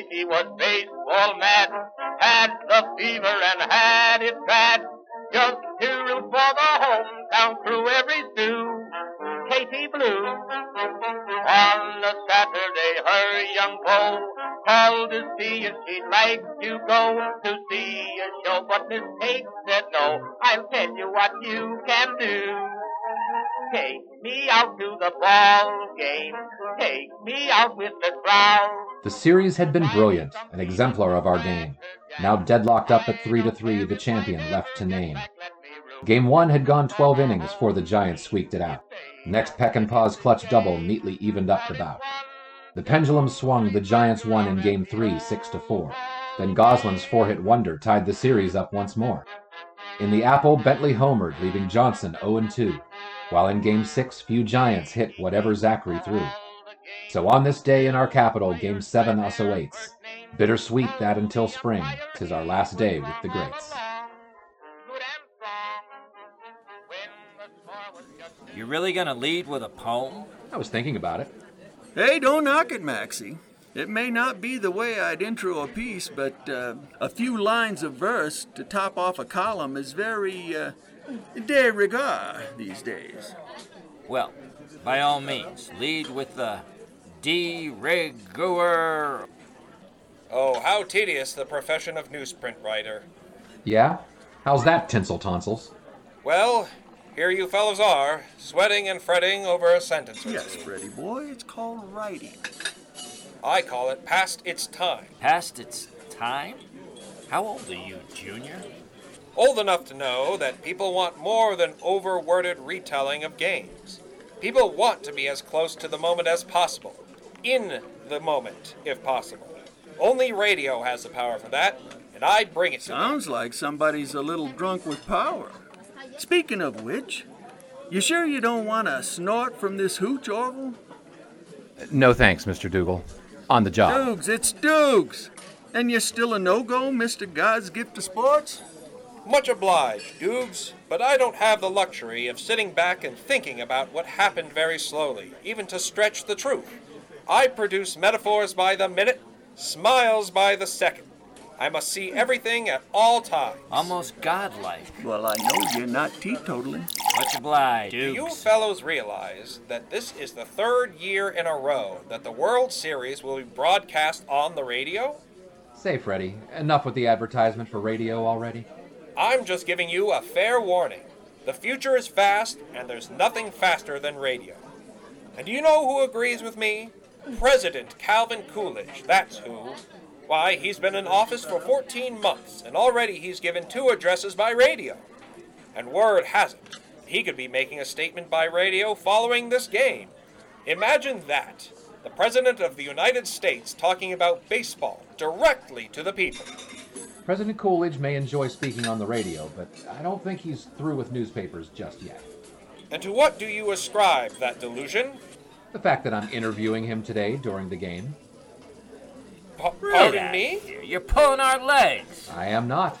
Casey was baseball mad, had the fever and had it bad. Just to root for the hometown crew every stew. Katie Blue. On a Saturday, her young beau called to see if she'd like to go to see a show, but Miss Kate said no. I'll tell you what you can do. Take me out to the ball game. Take me out with the crowd. The series had been brilliant, an exemplar of our game. Now deadlocked up at 3 to 3, the champion left to name. Game 1 had gone 12 innings before the Giants squeaked it out. Next Peckinpaugh's clutch double neatly evened up the bout. The pendulum swung, the Giants won in Game 3 6 to 4. Then Goslin's four-hit wonder tied the series up once more. In the Apple, Bentley homered, leaving Johnson 0-2, while in Game 6 few Giants hit whatever Zachary threw. So on this day in our capital, Game 7 us awaits. Bittersweet that until spring, 'tis our last day with the greats. You're really gonna lead with a poem? I was thinking about it. Hey, don't knock it, Maxie. It may not be the way I'd intro a piece, but uh, a few lines of verse to top off a column is very uh, de rigueur these days. Well, by all means, lead with the de rigueur. Oh, how tedious the profession of newsprint writer. Yeah? How's that, tinsel tonsils? Well, here you fellows are, sweating and fretting over a sentence or Yes, two. Freddie boy, it's called writing. I call it past its time. Past its time? How old are you, Junior? Old enough to know that people want more than overworded retelling of games. People want to be as close to the moment as possible. In the moment, if possible. Only radio has the power for that, and I bring it to them. Sounds like somebody's a little drunk with power. Speaking of which, you sure you don't want to snort from this hooch, Orville? No thanks, Mr. Dougal. On the job. Dukes, it's Dukes! And you're still a no-go, Mr. God's gift to sports? Much obliged, Dukes, but I don't have the luxury of sitting back and thinking about what happened very slowly, even to stretch the truth. I produce metaphors by the minute, smiles by the second. I must see everything at all times. Almost godlike. Well, I know you're not teetotaling. Much obliged, Do you fellows realize that this is the third year in a row that the World Series will be broadcast on the radio? Say, Freddie, enough with the advertisement for radio already? I'm just giving you a fair warning. The future is fast, and there's nothing faster than radio. And do you know who agrees with me? President Calvin Coolidge, that's who. Why, he's been in office for 14 months, and already he's given two addresses by radio. And word has it, he could be making a statement by radio following this game. Imagine that. The President of the United States talking about baseball directly to the people. President Coolidge may enjoy speaking on the radio, but I don't think he's through with newspapers just yet. And to what do you ascribe that delusion? The fact that I'm interviewing him today during the game, Pa- pardon me? You're pulling our legs. I am not.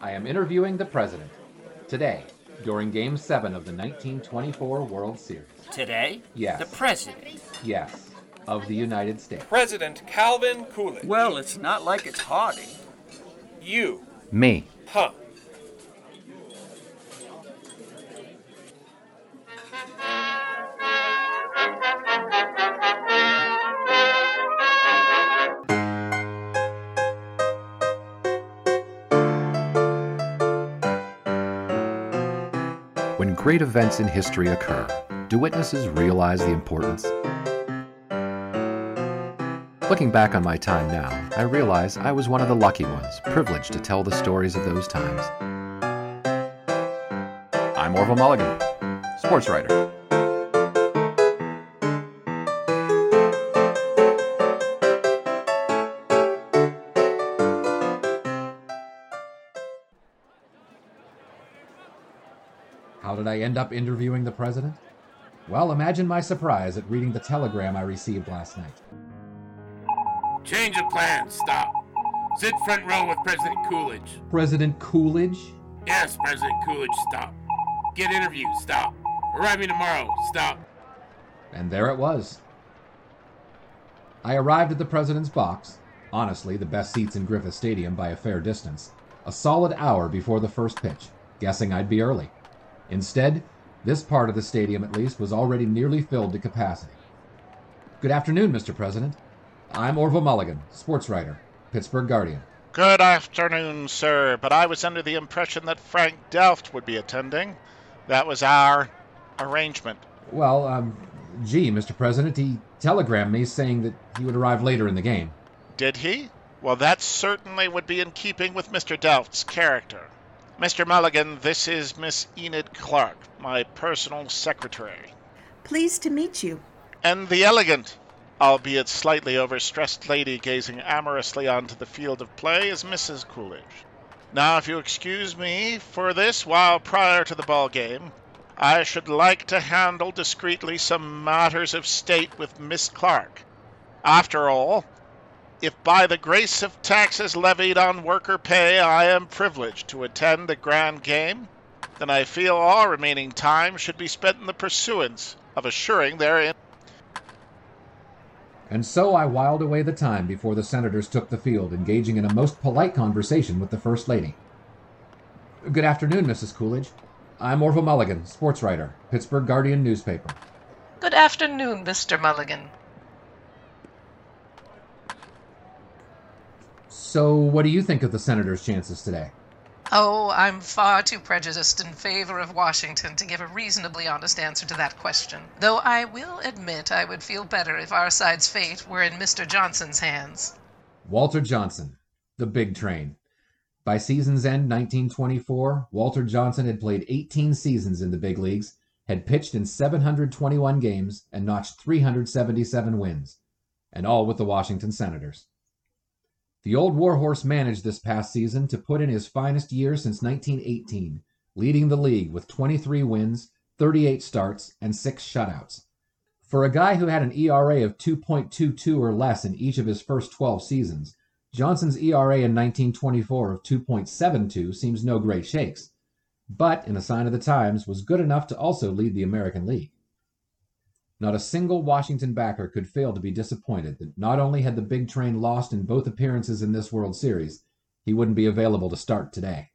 I am interviewing the president today during Game 7 of the 1924 World Series. Today? Yes. The president. Yes, of the United States. President Calvin Coolidge. Well, it's not like it's Hardy. You. Me. Huh. Great events in history occur, do witnesses realize the importance? Looking back on my time now, I realize I was one of the lucky ones, privileged to tell the stories of those times. I'm Orville Mulligan, sports writer. End up interviewing the president? Well, imagine my surprise at reading the telegram I received last night. Change of plans. Stop. Sit front row with President Coolidge. President Coolidge? Yes, President Coolidge. Stop. Get interviewed. Stop. Arriving tomorrow. Stop. And there it was. I arrived at the president's box honestly the best seats in Griffith Stadium by a fair distance, a solid hour before the first pitch, guessing I'd be early. Instead, this part of the stadium at least was already nearly filled to capacity. Good afternoon, Mr. President. I'm Orville Mulligan, sports writer, Pittsburgh Guardian. Good afternoon, sir, but I was under the impression that Frank Delft would be attending. That was our arrangement. Well, um, gee, Mr. President, he telegrammed me saying that he would arrive later in the game. Did he? Well, that certainly would be in keeping with Mr. Delft's character. Mr. Mulligan, this is Miss Enid Clark, my personal secretary. Pleased to meet you. And the elegant, albeit slightly overstressed lady gazing amorously onto the field of play is Mrs. Coolidge. Now, if you excuse me for this while prior to the ball game, I should like to handle discreetly some matters of state with Miss Clark. After all, if by the grace of taxes levied on worker pay I am privileged to attend a grand game, then I feel all remaining time should be spent in the pursuance of assuring their. And so I whiled away the time before the senators took the field, engaging in a most polite conversation with the First Lady. Good afternoon, Mrs. Coolidge. I'm Orville Mulligan, sports writer, Pittsburgh Guardian newspaper. Good afternoon, Mr. Mulligan. So, what do you think of the senators' chances today? Oh, I'm far too prejudiced in favor of Washington to give a reasonably honest answer to that question. Though I will admit I would feel better if our side's fate were in Mr. Johnson's hands. Walter Johnson, the big train. By season's end 1924, Walter Johnson had played 18 seasons in the big leagues, had pitched in 721 games, and notched 377 wins, and all with the Washington Senators. The old warhorse managed this past season to put in his finest year since 1918, leading the league with 23 wins, 38 starts, and 6 shutouts. For a guy who had an ERA of 2.22 or less in each of his first 12 seasons, Johnson's ERA in 1924 of 2.72 seems no great shakes, but in a sign of the times was good enough to also lead the American League. Not a single Washington backer could fail to be disappointed that not only had the big train lost in both appearances in this World Series, he wouldn't be available to start today.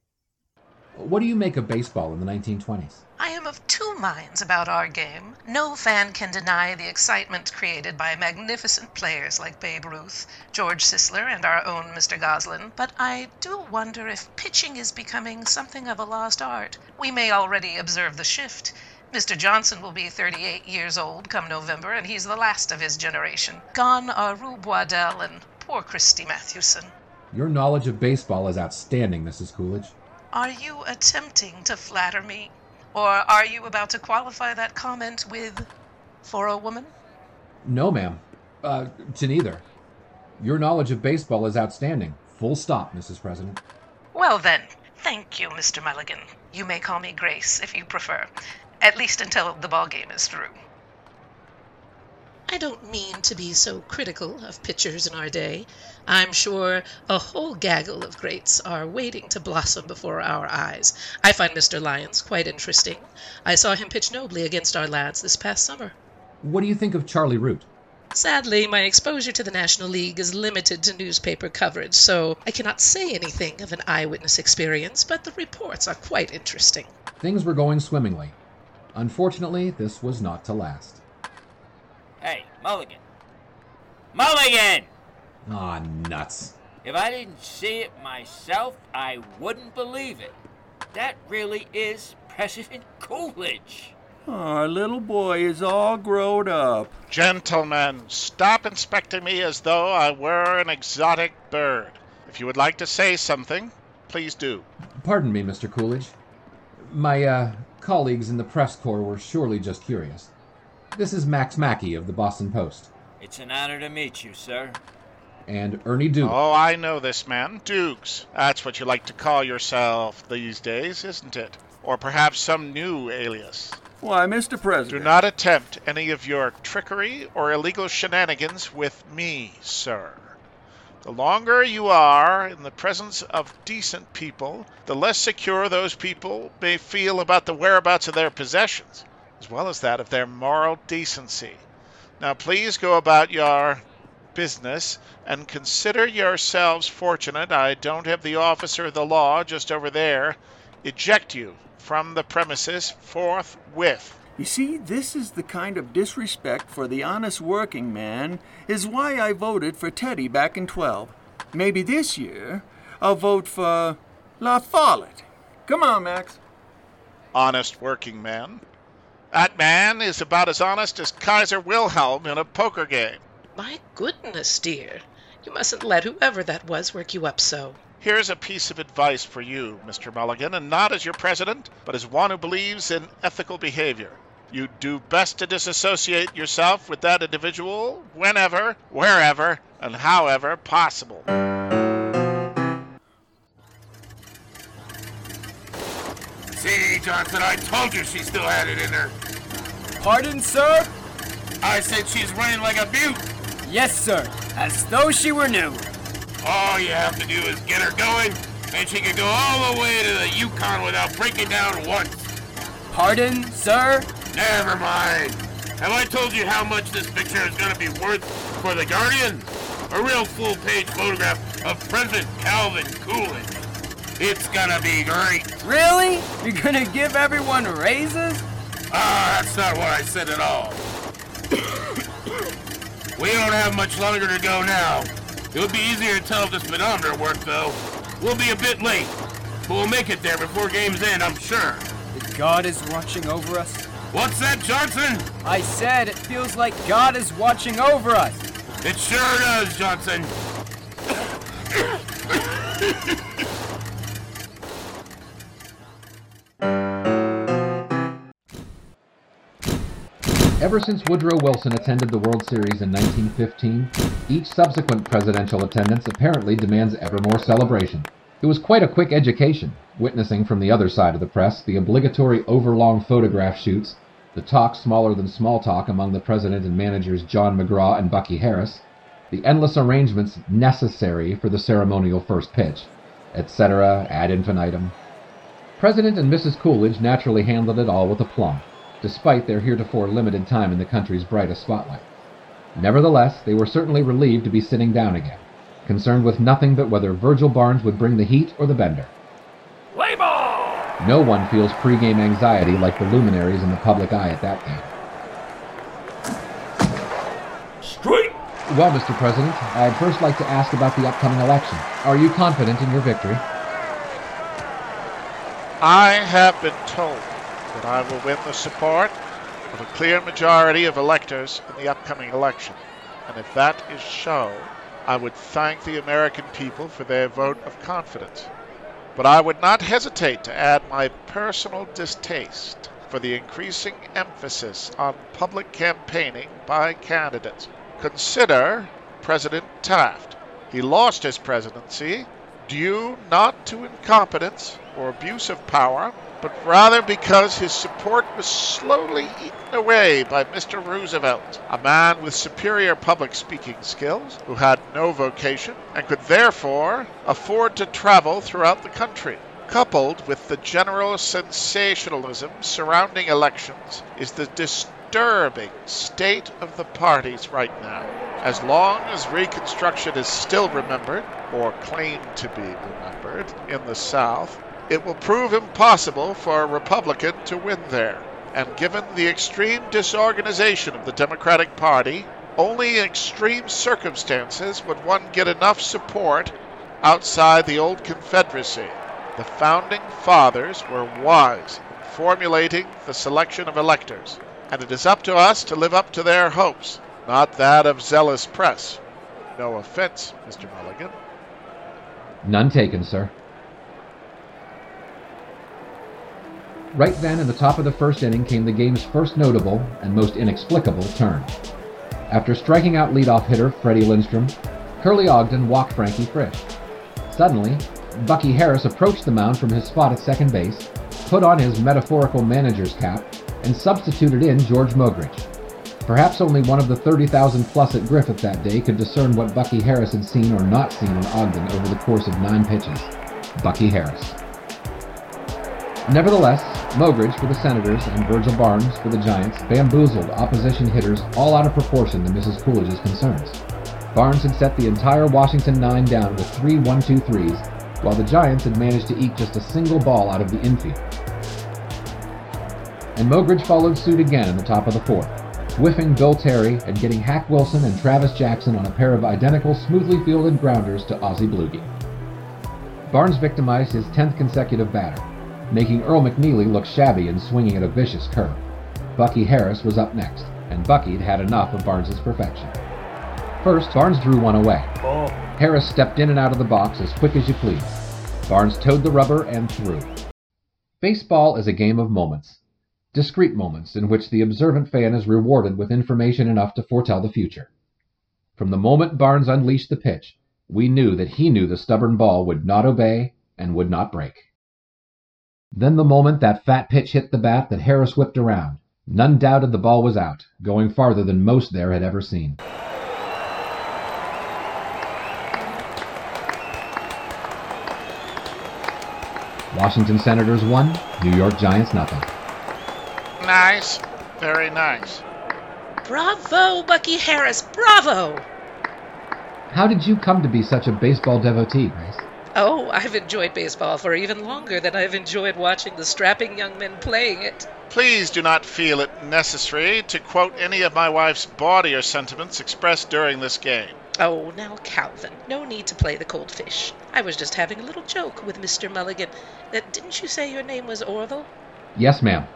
What do you make of baseball in the 1920s? I am of two minds about our game. No fan can deny the excitement created by magnificent players like Babe Ruth, George Sisler, and our own Mr. Goslin, but I do wonder if pitching is becoming something of a lost art. We may already observe the shift. Mr. Johnson will be 38 years old come November, and he's the last of his generation. Gone are Rube Waddell and poor Christy Mathewson. Your knowledge of baseball is outstanding, Mrs. Coolidge. Are you attempting to flatter me? Or are you about to qualify that comment with for a woman? No, ma'am. Uh, to neither. Your knowledge of baseball is outstanding. Full stop, Mrs. President. Well, then, thank you, Mr. Mulligan. You may call me Grace if you prefer, at least until the ball game is through. I don't mean to be so critical of pitchers in our day. I'm sure a whole gaggle of greats are waiting to blossom before our eyes. I find Mr. Lyons quite interesting. I saw him pitch nobly against our lads this past summer. What do you think of Charlie Root? Sadly, my exposure to the National League is limited to newspaper coverage, so I cannot say anything of an eyewitness experience, but the reports are quite interesting. Things were going swimmingly. Unfortunately, this was not to last. Hey, Mulligan. Mulligan! Aw, nuts. If I didn't see it myself, I wouldn't believe it. That really is President Coolidge. Our little boy is all grown up. Gentlemen, stop inspecting me as though I were an exotic bird. If you would like to say something, please do. Pardon me, Mr. Coolidge. My, uh, colleagues in the press corps were surely just curious. This is Max Mackey of the Boston Post. It's an honor to meet you, sir. And Ernie Dukes. Oh, I know this man. Dukes. That's what you like to call yourself these days, isn't it? Or perhaps some new alias. Why, Mr. President. Do not attempt any of your trickery or illegal shenanigans with me, sir. The longer you are in the presence of decent people, the less secure those people may feel about the whereabouts of their possessions, as well as that of their moral decency. Now, please go about your business and consider yourselves fortunate I don't have the officer of the law just over there eject you from the premises forthwith. You see, this is the kind of disrespect for the honest working man is why I voted for Teddy back in 12. Maybe this year I'll vote for La Follette. Come on, Max. Honest working man. That man is about as honest as Kaiser Wilhelm in a poker game. My goodness, dear. You mustn't let whoever that was work you up so. Here's a piece of advice for you, Mr. Mulligan, and not as your president, but as one who believes in ethical behavior. You do best to disassociate yourself with that individual whenever, wherever, and however possible. See, Johnson, I told you she still had it in her. Pardon, sir? I said she's running like a butte. Yes, sir. As though she were new. All you have to do is get her going, and she can go all the way to the Yukon without breaking down once. Pardon, sir? Never mind. Have I told you how much this picture is going to be worth for the Guardian? A real full-page photograph of President Calvin Coolidge. It's gonna be great. Really? You're gonna give everyone raises? Ah, that's not what I said at all. we don't have much longer to go now. It would be easier to tell if the speedometer worked, though. We'll be a bit late, but we'll make it there before game's end, I'm sure. God is watching over us. What's that, Johnson? I said it feels like God is watching over us. It sure does, Johnson. Ever since Woodrow Wilson attended the World Series in 1915, each subsequent presidential attendance apparently demands ever more celebration. It was quite a quick education, witnessing from the other side of the press the obligatory overlong photograph shoots, the talk smaller than small talk among the president and managers John McGraw and Bucky Harris, the endless arrangements necessary for the ceremonial first pitch, etc. ad infinitum. President and Mrs. Coolidge naturally handled it all with aplomb despite their heretofore limited time in the country's brightest spotlight. Nevertheless, they were certainly relieved to be sitting down again, concerned with nothing but whether Virgil Barnes would bring the heat or the bender. Play ball! No one feels pregame anxiety like the luminaries in the public eye at that game. Straight! Well, Mr. President, I'd first like to ask about the upcoming election. Are you confident in your victory? I have been told that I will win the support of a clear majority of electors in the upcoming election. And if that is so, I would thank the American people for their vote of confidence. But I would not hesitate to add my personal distaste for the increasing emphasis on public campaigning by candidates. Consider President Taft. He lost his presidency due not to incompetence or abuse of power, but rather because his support was slowly eaten away by Mr. Roosevelt, a man with superior public speaking skills, who had no vocation, and could therefore afford to travel throughout the country. Coupled with the general sensationalism surrounding elections is the disturbing state of the parties right now. As long as Reconstruction is still remembered, or claimed to be remembered, in the South, it will prove impossible for a Republican to win there. And given the extreme disorganization of the Democratic Party, only in extreme circumstances would one get enough support outside the old Confederacy. The founding fathers were wise in formulating the selection of electors, and it is up to us to live up to their hopes, not that of zealous press. No offense, Mr. Mulligan. None taken, sir. Right then, in the top of the first inning, came the game's first notable and most inexplicable turn. After striking out leadoff hitter Freddie Lindstrom, Curly Ogden walked Frankie Frisch. Suddenly, Bucky Harris approached the mound from his spot at second base, put on his metaphorical manager's cap, and substituted in George Mogridge. Perhaps only one of the 30,000 plus at Griffith that day could discern what Bucky Harris had seen or not seen in Ogden over the course of nine pitches. Bucky Harris. Nevertheless, Mogridge for the Senators and Virgil Barnes for the Giants bamboozled opposition hitters all out of proportion to Mrs. Coolidge's concerns. Barnes had set the entire Washington nine down with three 1 2 threes, while the Giants had managed to eke just a single ball out of the infield. And Mogridge followed suit again in the top of the fourth, whiffing Bill Terry and getting Hack Wilson and Travis Jackson on a pair of identical smoothly fielded grounders to Ossie Bluege. Barnes victimized his 10th consecutive batter, making Earl McNeely look shabby and swinging at a vicious curve. Bucky Harris was up next, and Bucky'd had enough of Barnes's perfection. First, Barnes drew one away. Harris stepped in and out of the box as quick as you please. Barnes towed the rubber and threw. Baseball is a game of moments, discrete moments in which the observant fan is rewarded with information enough to foretell the future. From the moment Barnes unleashed the pitch, we knew that he knew the stubborn ball would not obey and would not break. Then the moment that fat pitch hit the bat that Harris whipped around, none doubted the ball was out, going farther than most there had ever seen. Washington Senators 1, New York Giants nothing. Nice. Very nice. Bravo, Bucky Harris, bravo! How did you come to be such a baseball devotee, Grace? Oh, I've enjoyed baseball for even longer than I've enjoyed watching the strapping young men playing it. Please do not feel it necessary to quote any of my wife's bawdier sentiments expressed during this game. Oh, now, Calvin, no need to play the cold fish. I was just having a little joke with Mr. Mulligan. Uh, didn't you say your name was Orville? Yes, ma'am.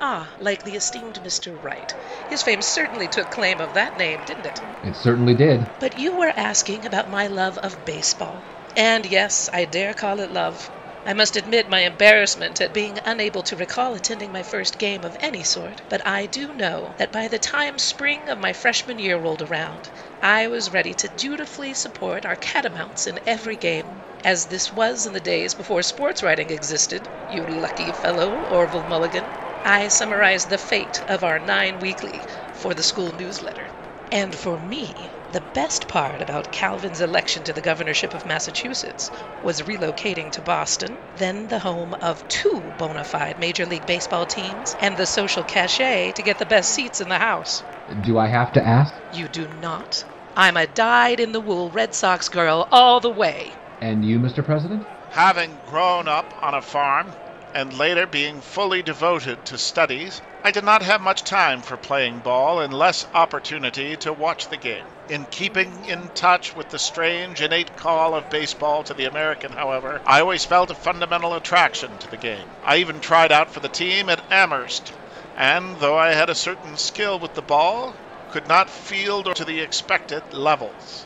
Ah, like the esteemed Mr. Wright. His fame certainly took claim of that name, didn't it? It certainly did. But you were asking about my love of baseball. And yes, I dare call it love. I must admit my embarrassment at being unable to recall attending my first game of any sort, but I do know that by the time spring of my freshman year rolled around, I was ready to dutifully support our catamounts in every game, as this was in the days before sports writing existed, you lucky fellow, Orville Mulligan. I summarized the fate of our nine weekly for the school newsletter. And for me, the best part about Calvin's election to the governorship of Massachusetts was relocating to Boston, then the home of two bona fide Major League Baseball teams, and the social cachet to get the best seats in the house. Do I have to ask? You do not. I'm a dyed in the wool Red Sox girl all the way. And you, Mr. President? Having grown up on a farm and later being fully devoted to studies, I did not have much time for playing ball and less opportunity to watch the game. In keeping in touch with the strange innate call of baseball to the American, however, I always felt a fundamental attraction to the game. I even tried out for the team at Amherst, and though I had a certain skill with the ball, could not field to the expected levels.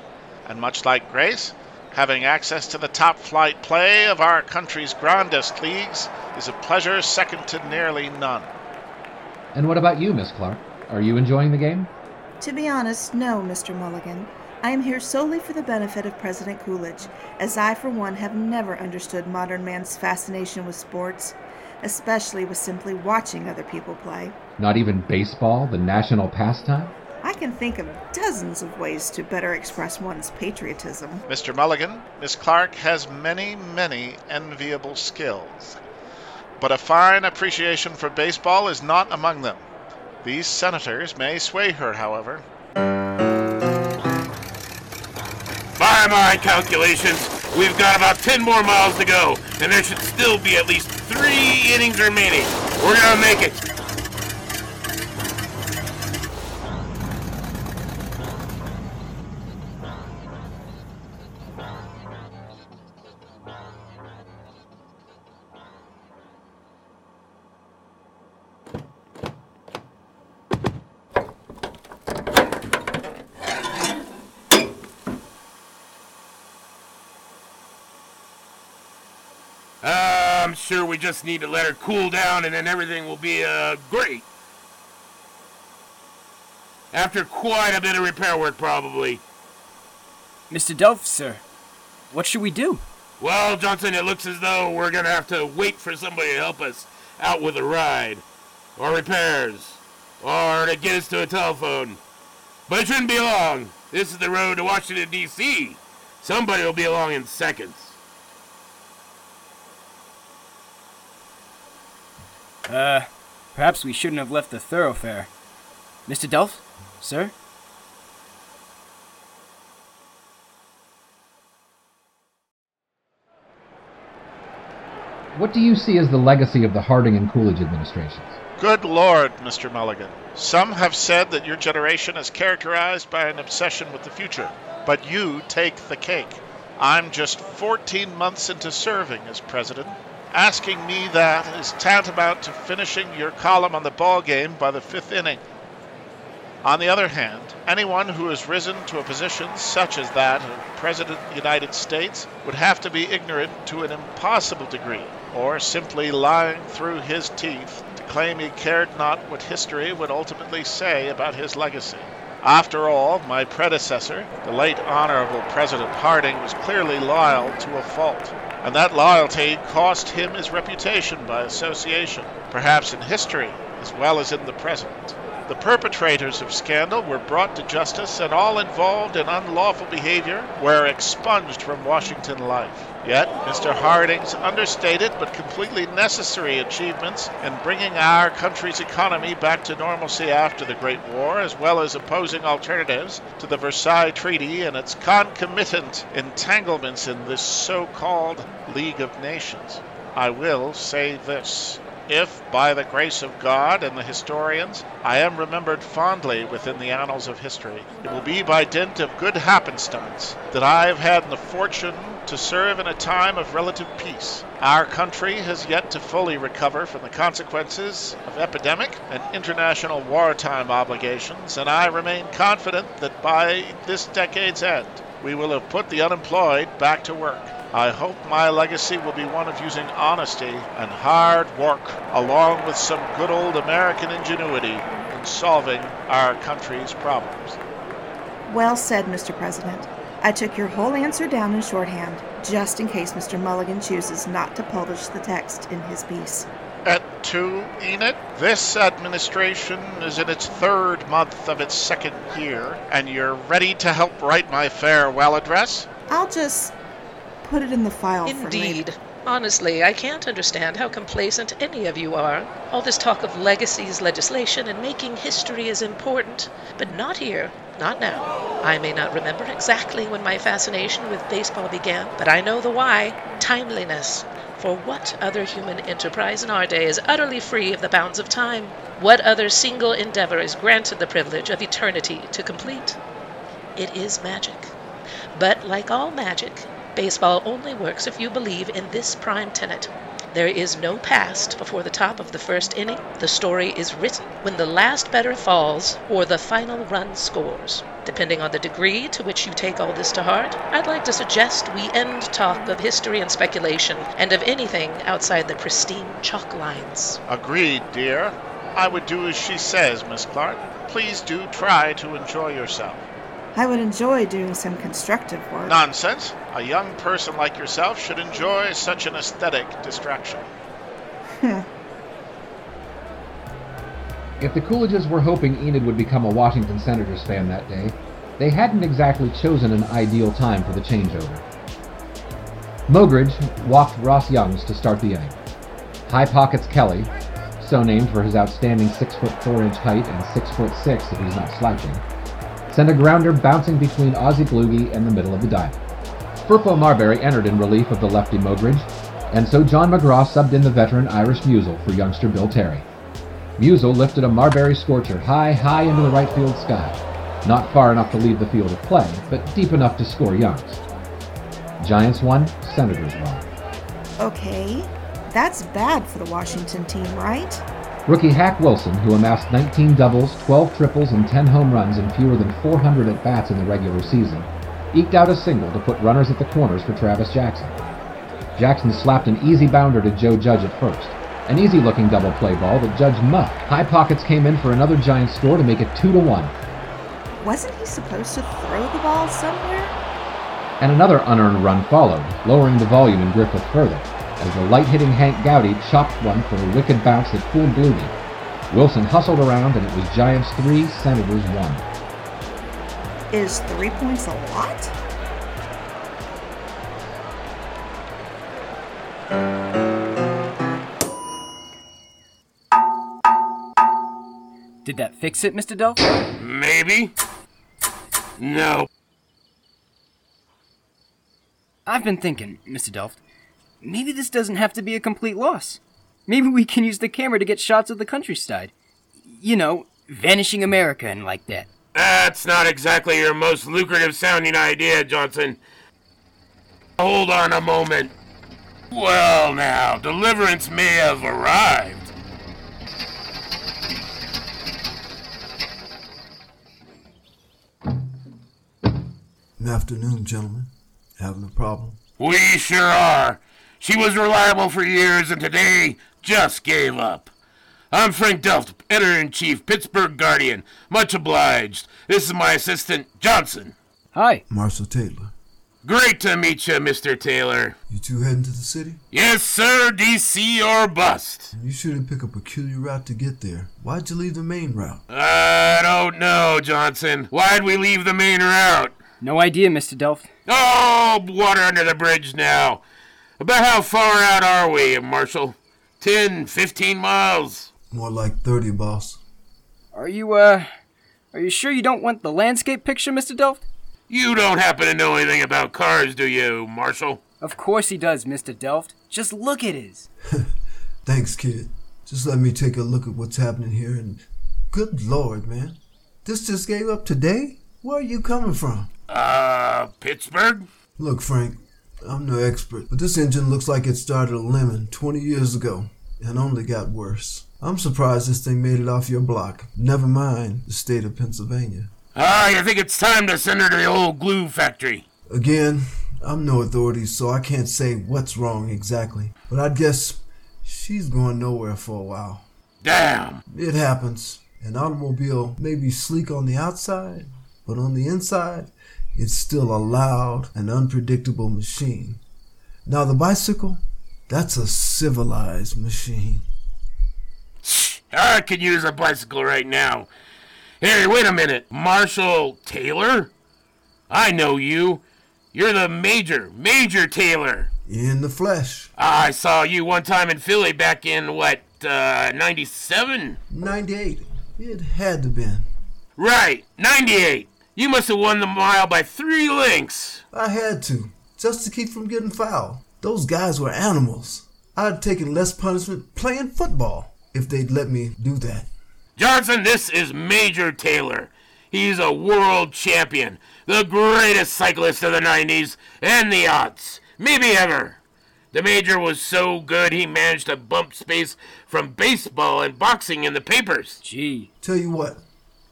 And much like Grace, having access to the top flight play of our country's grandest leagues is a pleasure second to nearly none. And what about you, Miss Clark? Are you enjoying the game? To be honest, no, Mr. Mulligan. I am here solely for the benefit of President Coolidge, as I, for one, have never understood modern man's fascination with sports, especially with simply watching other people play. Not even baseball, the national pastime? I can think of dozens of ways to better express one's patriotism. Mr. Mulligan, Miss Clark has many, many enviable skills. But a fine appreciation for baseball is not among them. These senators may sway her, however. By my calculations, we've got about 10 more miles to go, and there should still be at least three innings remaining. We're gonna make it. Sure we just need to let her cool down and then everything will be, uh, great. After quite a bit of repair work, probably. Mr. Delft, sir, what should we do? Well, Johnson, it looks as though we're gonna have to wait for somebody to help us out with a ride, or repairs, or to get us to a telephone. But it shouldn't be long. This is the road to Washington, D.C. Somebody will be along in seconds. Uh, perhaps we shouldn't have left the thoroughfare. Mr. Delft? Sir? What do you see as the legacy of the Harding and Coolidge administrations? Good Lord, Mr. Mulligan. Some have said that your generation is characterized by an obsession with the future, but you take the cake. I'm just 14 months into serving as president, Asking me that is tantamount to finishing your column on the ball game by the fifth inning. On the other hand, anyone who has risen to a position such as that of President of the United States would have to be ignorant to an impossible degree, or simply lying through his teeth to claim he cared not what history would ultimately say about his legacy. After all, my predecessor, the late Honorable President Harding, was clearly loyal to a fault, and that loyalty cost him his reputation by association, perhaps in history as well as in the present. The perpetrators of scandal were brought to justice, and all involved in unlawful behavior were expunged from Washington life. Yet, Mr. Harding's understated but completely necessary achievements in bringing our country's economy back to normalcy after the Great War, as well as opposing alternatives to the Versailles Treaty and its concomitant entanglements in this so called League of Nations. I will say this. If, by the grace of God and the historians, I am remembered fondly within the annals of history, it will be by dint of good happenstance that I have had the fortune to serve in a time of relative peace. Our country has yet to fully recover from the consequences of epidemic and international wartime obligations, and I remain confident that by this decade's end, we will have put the unemployed back to work. I hope my legacy will be one of using honesty and hard work, along with some good old American ingenuity, in solving our country's problems. Well said, Mr. President. I took your whole answer down in shorthand, just in case Mr. Mulligan chooses not to publish the text in his piece. Et tu, Enid? This administration is in its third month of its second year, and you're ready to help write my farewell address? I'll just put it in the file for Indeed. Honestly, I can't understand how complacent any of you are. All this talk of legacies, legislation, and making history is important, but not here, not now. I may not remember exactly when my fascination with baseball began, but I know the why timeliness. For what other human enterprise in our day is utterly free of the bounds of time? What other single endeavor is granted the privilege of eternity to complete? It is magic. But like all magic, baseball only works if you believe in this prime tenet. There is no past before the top of the first inning. The story is written when the last batter falls or the final run scores. Depending on the degree to which you take all this to heart, I'd like to suggest we end talk of history and speculation and of anything outside the pristine chalk lines. Agreed, dear. I would do as she says, Miss Clark. Please do try to enjoy yourself. I would enjoy doing some constructive work. Nonsense. A young person like yourself should enjoy such an aesthetic distraction. If the Coolidges were hoping Enid would become a Washington Senators fan that day, they hadn't exactly chosen an ideal time for the changeover. Mogridge walked Ross Youngs to start the inning. High Pockets Kelly, so named for his outstanding 6 foot 4 inch height and 6 foot 6 if he's not slouching, sent a grounder bouncing between Ossie Bluege and the middle of the diamond. Firpo Marberry entered in relief of the lefty Mogridge, and so John McGraw subbed in the veteran Irish Meusel for youngster Bill Terry. Musel lifted a Marbury scorcher high, high into the right field sky, not far enough to leave the field of play, but deep enough to score Youngs. Giants won, Senators won. Okay, that's bad for the Washington team, right? Rookie Hack Wilson, who amassed 19 doubles, 12 triples, and 10 home runs in fewer than 400 at bats in the regular season, eked out a single to put runners at the corners for Travis Jackson. Jackson slapped an easy bounder to Joe Judge at first, an easy looking double play ball that Judge muffed. High Pockets came in for another Giant score to make it 2 to 1, Wasn't he supposed to throw the ball somewhere? and another unearned run followed, lowering the volume in Griffith further, as the light hitting Hank Gowdy chopped one for a wicked bounce that fooled Bloomy. Wilson hustled around, and it was Giants 3, Senators 1. Is three points a lot? Did that fix it, Mr. Delft? Maybe. No. I've been thinking, Mr. Delft. Maybe this doesn't have to be a complete loss. Maybe we can use the camera to get shots of the countryside. You know, vanishing America and like that. That's not exactly your most lucrative sounding idea, Johnson. Hold on a moment. Well, now, deliverance may have arrived. Good Afternoon, gentlemen. Having a problem? We sure are. She was reliable for years and today just gave up. I'm Frank Delft, editor in chief, Pittsburgh Guardian. Much obliged. This is my assistant, Johnson. Hi. Marshall Taylor. Great to meet you, Mr. Taylor. You two heading to the city? Yes, sir, DC or bust. You shouldn't pick a peculiar route to get there. Why'd you leave the main route? I don't know, Johnson. Why'd we leave the main route? No idea, Mr. Delft. Oh, water under the bridge now. About how far out are we, Marshall? Ten, fifteen miles? More like 30, boss. Are you, uh, are you sure you don't want the landscape picture, Mr. Delft? You don't happen to know anything about cars, do you, Marshall? Of course he does, Mr. Delft. Just look at his. Thanks, kid. Just let me take a look at what's happening here and. Good lord, man. This just gave up today? Where are you coming from? Uh, Pittsburgh? Look, Frank, I'm no expert, but this engine looks like it started a lemon 20 years ago and only got worse. I'm surprised this thing made it off your block. Never mind the state of Pennsylvania. Ah, you think it's time to send her to the old glue factory? Again, I'm no authority, so I can't say what's wrong exactly. But I'd guess she's going nowhere for a while. Damn. It happens. An automobile may be sleek on the outside, but on the inside, it's still a loud and unpredictable machine. Now, the bicycle, that's a civilized machine. I could use a bicycle right now. Hey, wait a minute. Marshall Taylor? I know you. You're the Major, Major Taylor. In the flesh. I saw you one time in Philly back in, what, uh, 97? 98. It had to been. Right, 98. You must have won the mile by three lengths. I had to, just to keep from getting fouled. Those guys were animals. I'd have taken less punishment playing football if they'd let me do that. Johnson, this is Major Taylor. He's a world champion, the greatest cyclist of the 90s and the aughts, maybe ever. The Major was so good he managed to bump space from baseball and boxing in the papers. Gee. Tell you what,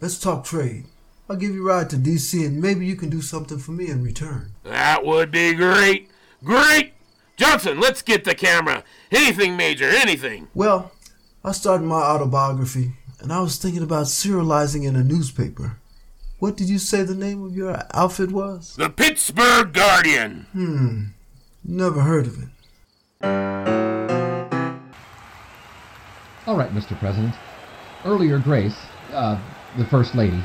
let's talk trade. I'll give you a ride to DC and maybe you can do something for me in return. That would be great. Great! Johnson, let's get the camera. Anything, Major, anything. Well, I started my autobiography and I was thinking about serializing in a newspaper. What did you say the name of your outfit was? The Pittsburgh Guardian. Hmm. Never heard of it. All right, Mr. President. Earlier, Grace, uh, the First Lady,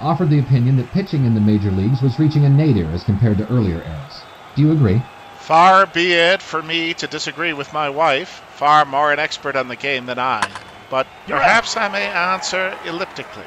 offered the opinion that pitching in the major leagues was reaching a nadir as compared to earlier eras. Do you agree? Far be it for me to disagree with my wife, far more an expert on the game than I, but perhaps I may answer elliptically.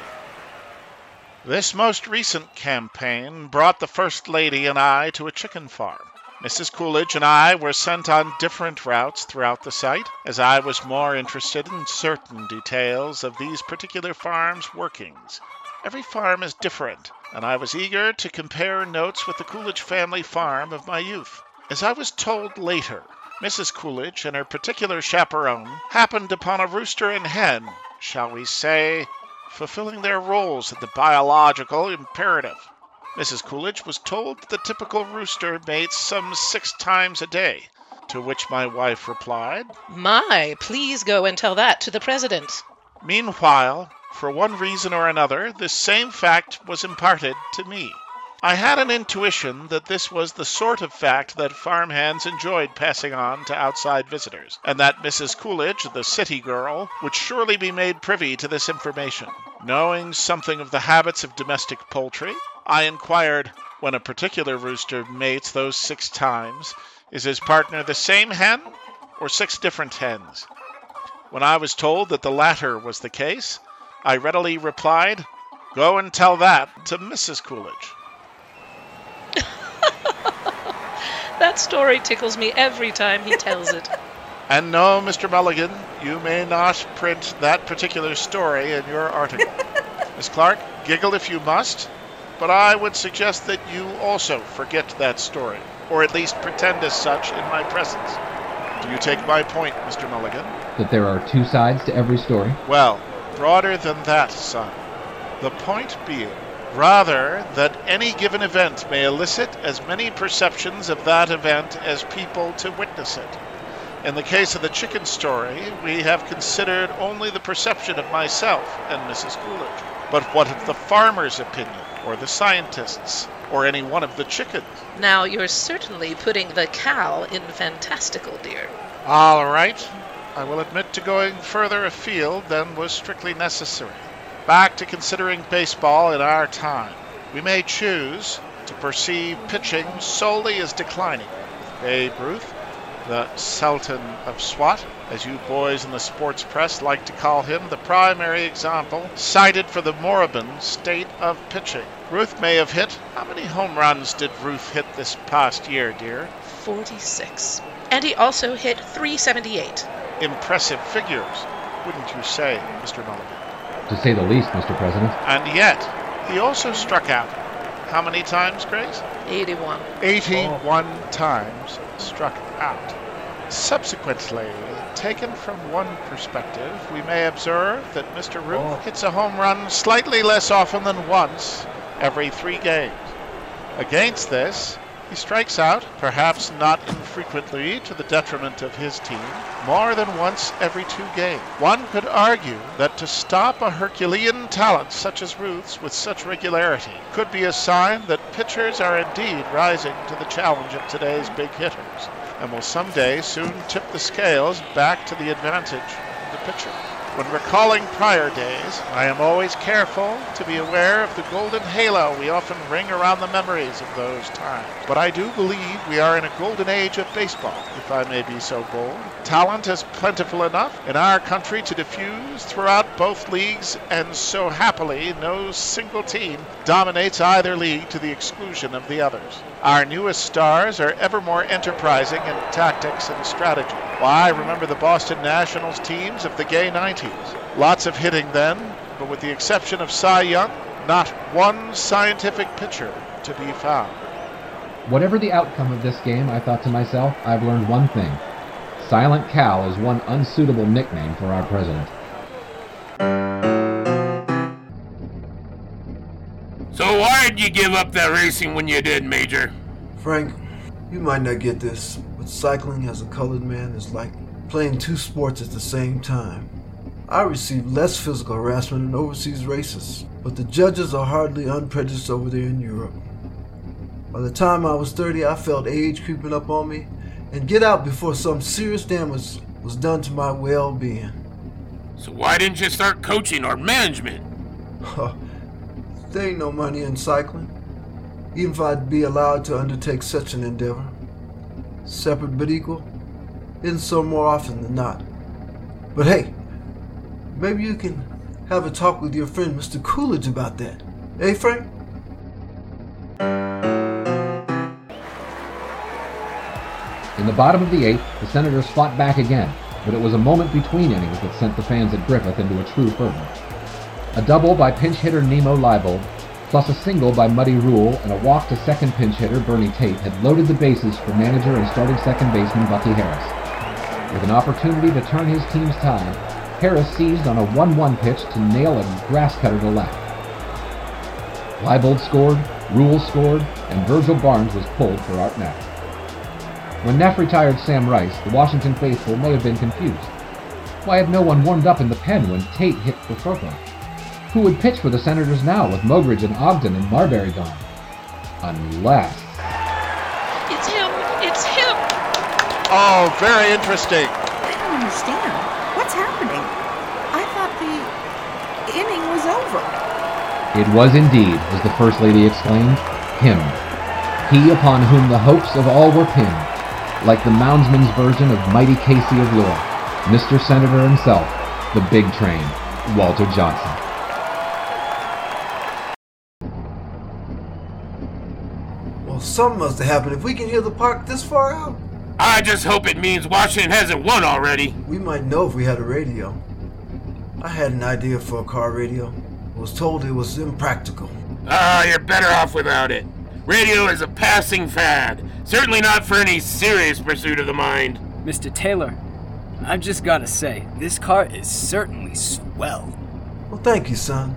This most recent campaign brought the First Lady and I to a chicken farm. Mrs. Coolidge and I were sent on different routes throughout the site, as I was more interested in certain details of these particular farms' workings. Every farm is different, and I was eager to compare notes with the Coolidge family farm of my youth. As I was told later, Mrs. Coolidge and her particular chaperone happened upon a rooster and hen, shall we say, fulfilling their roles at the biological imperative. Mrs. Coolidge was told that the typical rooster mates some six times a day, to which my wife replied, My, please go and tell that to the president. Meanwhile, for one reason or another, this same fact was imparted to me. I had an intuition that this was the sort of fact that farm hands enjoyed passing on to outside visitors, and that Mrs. Coolidge, the city girl, would surely be made privy to this information. Knowing something of the habits of domestic poultry, I inquired when a particular rooster mates those six times, is his partner the same hen or six different hens? When I was told that the latter was the case, I readily replied, Go and tell that to Mrs. Coolidge. That story tickles me every time he tells it. And no, Mr. Mulligan, you may not print that particular story in your article. Miss Clark, giggle if you must, but I would suggest that you also forget that story, or at least pretend as such in my presence. Do you take my point, Mr. Mulligan? That there are two sides to every story? Well, broader than that, son. The point being, rather, that any given event may elicit as many perceptions of that event as people to witness it. In the case of the chicken story, we have considered only the perception of myself and Mrs. Coolidge. But what of the farmer's opinion, or the scientist's, or any one of the chickens? Now, you're certainly putting the cow in fantastical, dear. All right. I will admit to going further afield than was strictly necessary. Back to considering baseball in our time. We may choose to perceive pitching solely as declining. Babe Ruth, the Sultan of SWAT, as you boys in the sports press like to call him, the primary example cited for the moribund state of pitching. Ruth may have hit. How many home runs did Ruth hit this past year, dear? 46. And he also hit 378. Impressive figures, wouldn't you say, Mr. Mulligan? To say the least, Mr. President. And yet, he also struck out. How many times, Grace? 81. 81 times struck out. Subsequently, taken from one perspective, we may observe that Mr. Ruth oh. hits a home run slightly less often than once every three games. Against this, he strikes out, perhaps not infrequently to the detriment of his team, more than once every two games. One could argue that to stop a Herculean talent such as Ruth's with such regularity could be a sign that pitchers are indeed rising to the challenge of today's big hitters and will someday soon tip the scales back to the advantage of the pitcher. When recalling prior days, I am always careful to be aware of the golden halo we often ring around the memories of those times. But I do believe we are in a golden age of baseball, if I may be so bold. Talent is plentiful enough in our country to diffuse throughout both leagues, and so happily no single team dominates either league to the exclusion of the others. Our newest stars are ever more enterprising in tactics and strategy. Why, remember the Boston Nationals teams of the gay 90s. Lots of hitting then, but with the exception of Cy Young, not one scientific pitcher to be found. Whatever the outcome of this game, I thought to myself, I've learned one thing. Silent Cal is one unsuitable nickname for our president. So why'd you give up that racing when you did, Major? Frank, you might not get this, but cycling as a colored man is like playing two sports at the same time. I receive less physical harassment in overseas races, but the judges are hardly unprejudiced over there in Europe. By the time I was 30, I felt age creeping up on me and get out before some serious damage was done to my well being. So why didn't you start coaching or management? there ain't no money in cycling, even if I'd be allowed to undertake such an endeavor. Separate but equal isn't so more often than not. But hey, maybe you can have a talk with your friend Mr. Coolidge about that. Hey, Frank? In the bottom of the eighth, the Senators fought back again, but it was a moment between innings that sent the fans at Griffith into a true fervor. A double by pinch hitter Nemo Leibold, plus a single by Muddy Ruel and a walk to second pinch hitter Bennie Tate had loaded the bases for manager and starting second baseman Bucky Harris. With an opportunity to turn his team's tide, Harris seized on a 1-1 pitch to nail a grass cutter to left. Leibold scored, Ruel scored, and Virgil Barnes was pulled for Art Nehf. When Nehf retired Sam Rice, the Washington faithful may have been confused. Why had no one warmed up in the pen when Tate hit for Firpo? Who would pitch for the Senators now with Mogridge and Ogden and Marberry gone? Unless. It's him! It's him! Oh, very interesting. I don't understand. What's happening? I thought the inning was over. It was indeed, as the First Lady exclaimed, him. He upon whom the hopes of all were pinned, like the moundsman's version of mighty Casey of yore, Mr. Senator himself, the big train, Walter Johnson. Well, Well, something must have happened if we can hear the park this far out. I just hope it means Washington hasn't won already. We might know if we had a radio. I had an idea for a car radio. Was told it was impractical. Ah, you're better off without it. Radio is a passing fad. Certainly not for any serious pursuit of the mind. Mr. Taylor, I've just gotta say, this car is certainly swell. Well, thank you, son.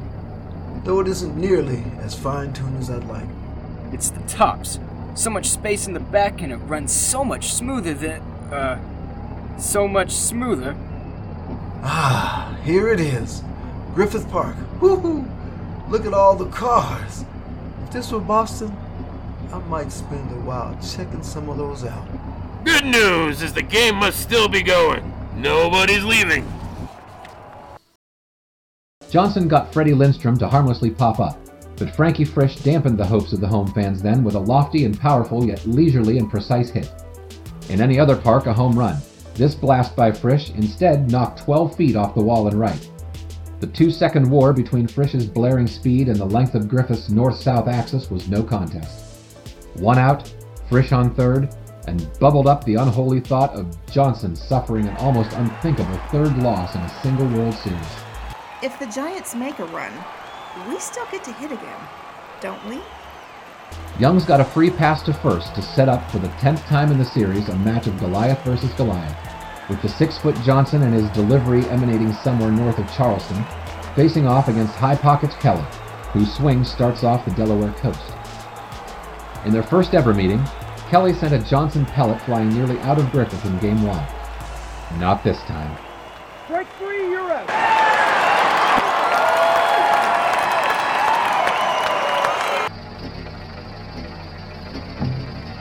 Though it isn't nearly as fine tuned as I'd like. It's the tops. So much space in the back and it runs so much smoother than. uh. so much smoother. Ah, here it is. Griffith Park. Woohoo! Look at all the cars. If this were Boston, I might spend a while checking some of those out. Good news is the game must still be going. Nobody's leaving. Johnson got Freddie Lindstrom to harmlessly pop up, but Frankie Frisch dampened the hopes of the home fans then with a lofty and powerful yet leisurely and precise hit. In any other park, a home run. This blast by Frisch instead knocked 12 feet off the wall and right. The two second war between Frisch's blaring speed and the length of Griffith's north south axis was no contest. One out, Frisch on third, and bubbled up the unholy thought of Johnson suffering an almost unthinkable third loss in a single World Series. If the Giants make a run, we still get to hit again, don't we? Youngs got a free pass to first to set up for the 10th time in the series a match of Goliath versus Goliath, with the six foot Johnson and his delivery emanating somewhere north of Charleston, facing off against High Pockets Kelly, whose swing starts off the Delaware coast. In their first ever meeting, Kelly sent a Johnson pellet flying nearly out of Griffith in game one. Not this time. Strike three, you're out.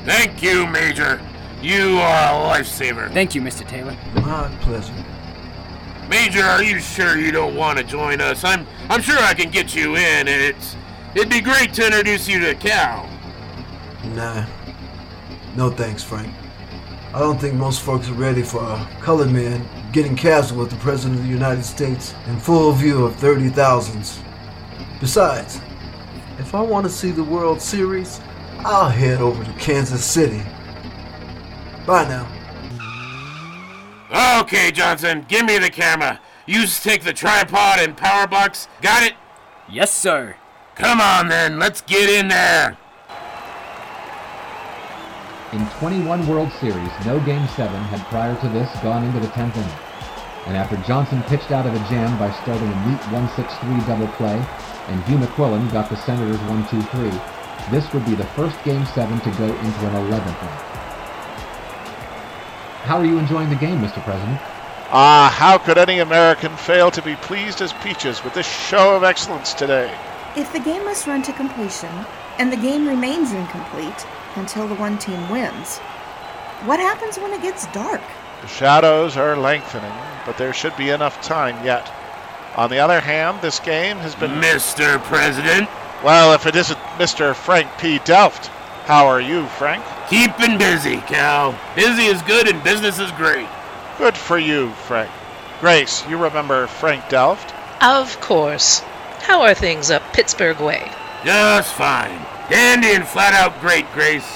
Thank you, Major. You are a lifesaver. Thank you, Mr. Taylor. My pleasure. Major, are you sure you don't want to join us? I'm I'm sure I can get you in. And it's it'd be great to introduce you to Cal. Nah. No thanks, Frank. I don't think most folks are ready for a colored man getting casual with the President of the United States in full view of 30,000s. Besides, if I want to see the World Series, I'll head over to Kansas City. Bye now. Okay, Johnson, give me the camera. You take the tripod and power box. Got it? Yes, sir. Come on then, let's get in there. In 21 World Series, no Game 7 had prior to this gone into the 10th inning. And after Johnson pitched out of a jam by starting a neat 1-6-3 double play, and Hugh McQuillan got the Senators 1-2-3, this would be the first Game 7 to go into an 11th inning. How are you enjoying the game, Mr. President? Ah, how could any American fail to be pleased as peaches with this show of excellence today? If the game must run to completion, and the game remains incomplete until the one team wins, what happens when it gets dark? The shadows are lengthening, but there should be enough time yet. On the other hand, this game has been. Mr. President? Well, if it isn't Mr. Frank P. Delft. How are you, Frank? Keeping busy, Cal. Busy is good and business is great. Good for you, Frank. Grace, you remember Frank Delft? Of course. How are things up Pittsburgh way? Just fine. Dandy and flat out great, Grace.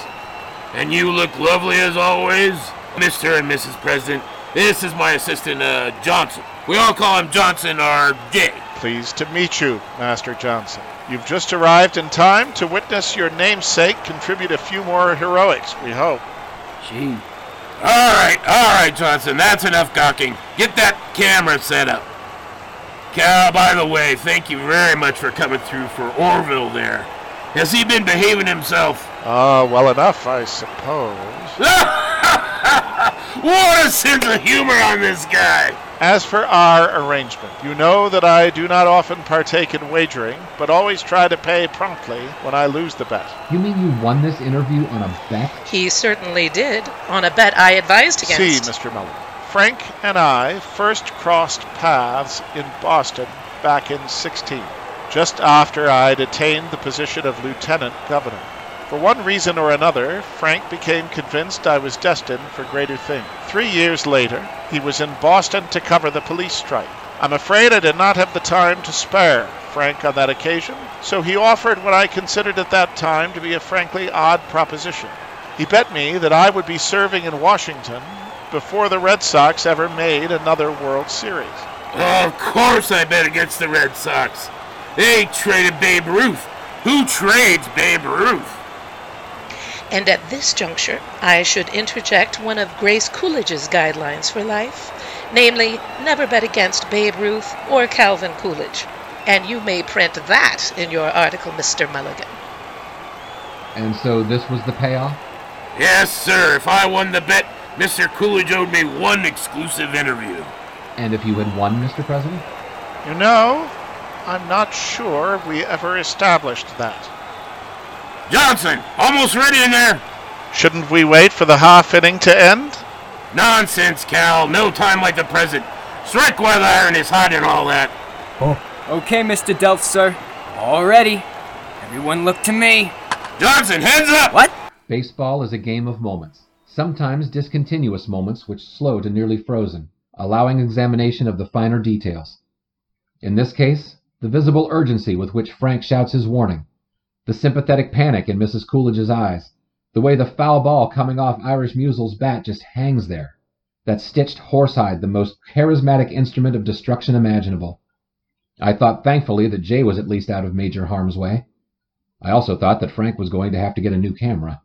And you look lovely as always, Mr. and Mrs. President. This is my assistant, uh, Johnson. We all call him Johnson or Jay. Pleased to meet you, Master Johnson. You've just arrived in time to witness your namesake contribute a few more heroics, we hope. Gee. All right, all right, Johnson, that's enough gawking. Get that camera set up. Cal, by the way, thank you very much for coming through for Orville there. Has he been behaving himself? Uh, well enough, I suppose. what a sense of humor on this guy! As for our arrangement, you know that I do not often partake in wagering, but always try to pay promptly when I lose the bet. You mean you won this interview on a bet? He certainly did, on a bet I advised against. See, Mr. Mullen. Frank and I first crossed paths in Boston back in 16, just after I'd attained the position of lieutenant governor. For one reason or another, Frank became convinced I was destined for greater things. Three years later, he was in Boston to cover the police strike. I'm afraid I did not have the time to spare Frank on that occasion, so he offered what I considered at that time to be a frankly odd proposition. He bet me that I would be serving in Washington before the Red Sox ever made another World Series. of course I bet against the Red Sox. They traded Babe Ruth. Who trades Babe Ruth? And at this juncture, I should interject one of Grace Coolidge's guidelines for life, namely, never bet against Babe Ruth or Calvin Coolidge. And you may print that in your article, Mr. Mulligan. And so this was the payoff? Yes, sir. If I won the bet, Mr. Coolidge owed me one exclusive interview. And if you had won, Mr. President? You know, I'm not sure we ever established that. Johnson, almost ready in there. Shouldn't we wait for the half inning to end? Nonsense, Cal. No time like the present. Strike while the iron is hot and all that. Oh. Okay, Mr. Delft, sir. All ready. Everyone look to me. Johnson, heads up! What? Baseball is a game of moments, sometimes discontinuous moments which slow to nearly frozen, allowing examination of the finer details. In this case, the visible urgency with which Frank shouts his warning, the sympathetic panic in Mrs. Coolidge's eyes, the way the foul ball coming off Irish Meusel's bat just hangs there, that stitched horsehide the most charismatic instrument of destruction imaginable. I thought thankfully that Jay was at least out of major harm's way. I also thought that Frank was going to have to get a new camera.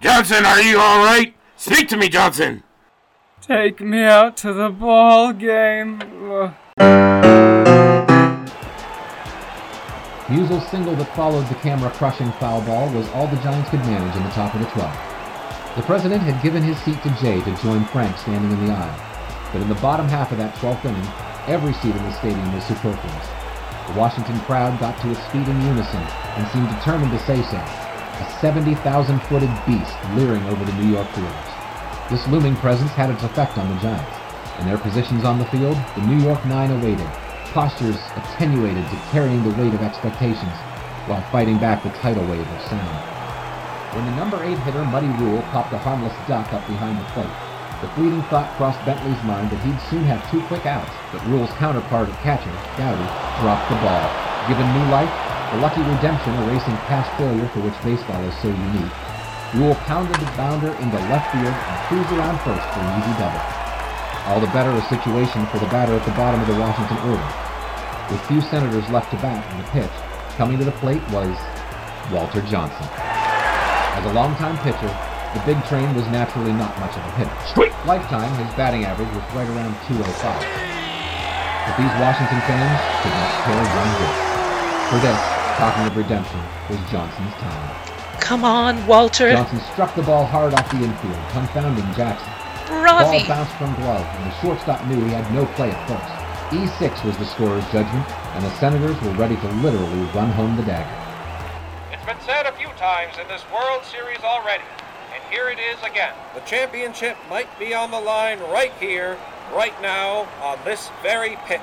Johnson, are you all right? Speak to me, Johnson. Take me out to the ball game. Meusel's single that followed the camera-crushing foul ball was all the Giants could manage in the top of the 12th. The president had given his seat to Jay to join Frank standing in the aisle, but in the bottom half of that 12th inning, every seat in the stadium was superfluous. The Washington crowd got to its feet in unison and seemed determined to say so, a 70,000-footed beast leering over the New York fielders. This looming presence had its effect on the Giants. In their positions on the field, the New York Nine oh awaited, postures attenuated to carrying the weight of expectations, while fighting back the tidal wave of sound. When the number 8 hitter Muddy Ruel popped a harmless duck up behind the plate, the fleeting thought crossed Bentley's mind that he'd soon have two quick outs, but Ruel's counterpart at catcher, Gowdy, dropped the ball. Given new life, the lucky redemption erasing past failure for which baseball is so unique, Ruel pounded the bounder into left field and cruised around first for an easy double. All the better a situation for the batter at the bottom of the Washington order. With few senators left to bat on the pitch, coming to the plate was Walter Johnson. As a longtime pitcher, the big train was naturally not much of a hitter. Straight. Lifetime, his batting average was right around 205. But these Washington fans could not care one bit. For this, talking of redemption, was Johnson's time. Come on, Walter. Johnson struck the ball hard off the infield, confounding Jackson. Ravi. Ball bounced from glove, and the shortstop knew he had no play at first. E6 was the scorer's judgment, and the Senators were ready to literally run home the dagger. It's been said a few times in this World Series already, and here it is again. The championship might be on the line right here, right now, on this very pitch.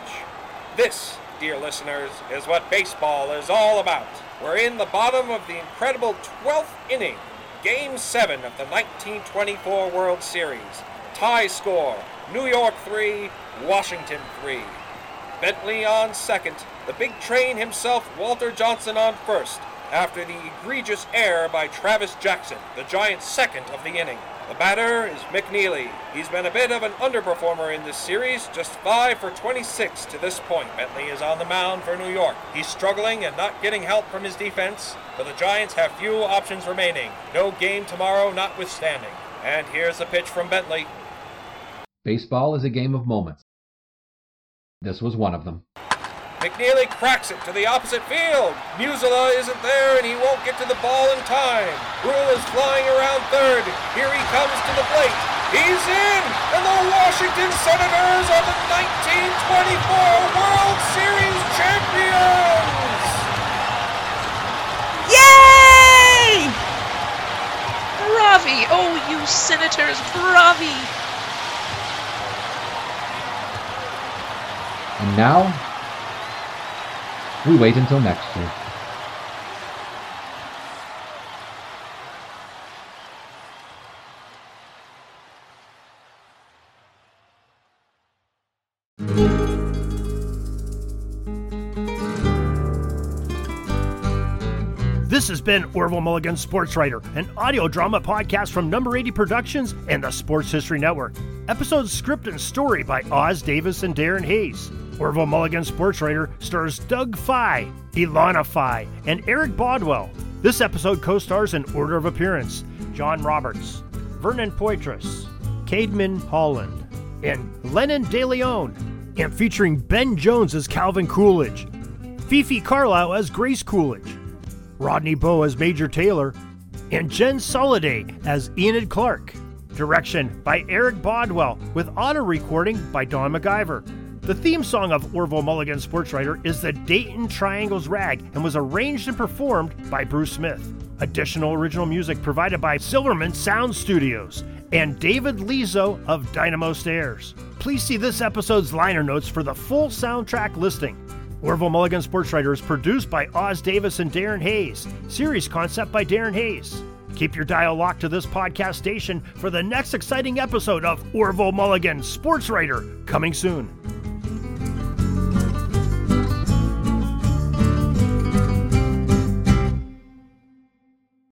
This, dear listeners, is what baseball is all about. We're in the bottom of the incredible 12th inning, Game 7 of the 1924 World Series. Tie score New York 3, Washington 3. Bentley on second, the big train himself, Walter Johnson, on first, after the egregious error by Travis Jackson, the Giants' second of the inning. The batter is McNeely. He's been a bit of an underperformer in this series, just 5 for 26 to this point. Bentley is on the mound for New York. He's struggling and not getting help from his defense, but the Giants have few options remaining. No game tomorrow notwithstanding. And here's a pitch from Bentley. Baseball is a game of moments. This was one of them. McNeely cracks it to the opposite field. Musila isn't there and he won't get to the ball in time. Ruel is flying around third. Here he comes to the plate. He's in! And the Washington Senators are the 1924 World Series champions! Yay! Bravi! Oh, you senators, bravi! And now, we wait until next year. This has been Orville Mulligan Sports Writer, an audio drama podcast from Number 80 Productions and the Sports History Network. Episodes script and story by Os Davis and Darin Hayes. Orville Mulligan Sports Writer stars Doug Fye, Ilona Fye, and Eric Bodwell. This episode co stars in order of appearance John Roberts, Vernon Poitras, Caedmon Holland, and Lennon De Leon, and featuring Ben Jones as Calvin Coolidge, Fifi Carlisle as Grace Coolidge, Rodney Bowe as Major Taylor, and Jen Soliday as Enid Clark. Direction by Eric Bodwell, with auto recording by Don McIver. The theme song of Orville Mulligan Sports Writer is the Dayton Triangles Rag and was arranged and performed by Bruce Smith. Additional original music provided by Silverman Sound Studios and David Lizo of Dynamo Stairs. Please see this episode's liner notes for the full soundtrack listing. Orville Mulligan Sports Writer is produced by Os Davis and Darin Hayes. Series concept by Darin Hayes. Keep your dial locked to this podcast station for the next exciting episode of Orville Mulligan Sports Writer coming soon.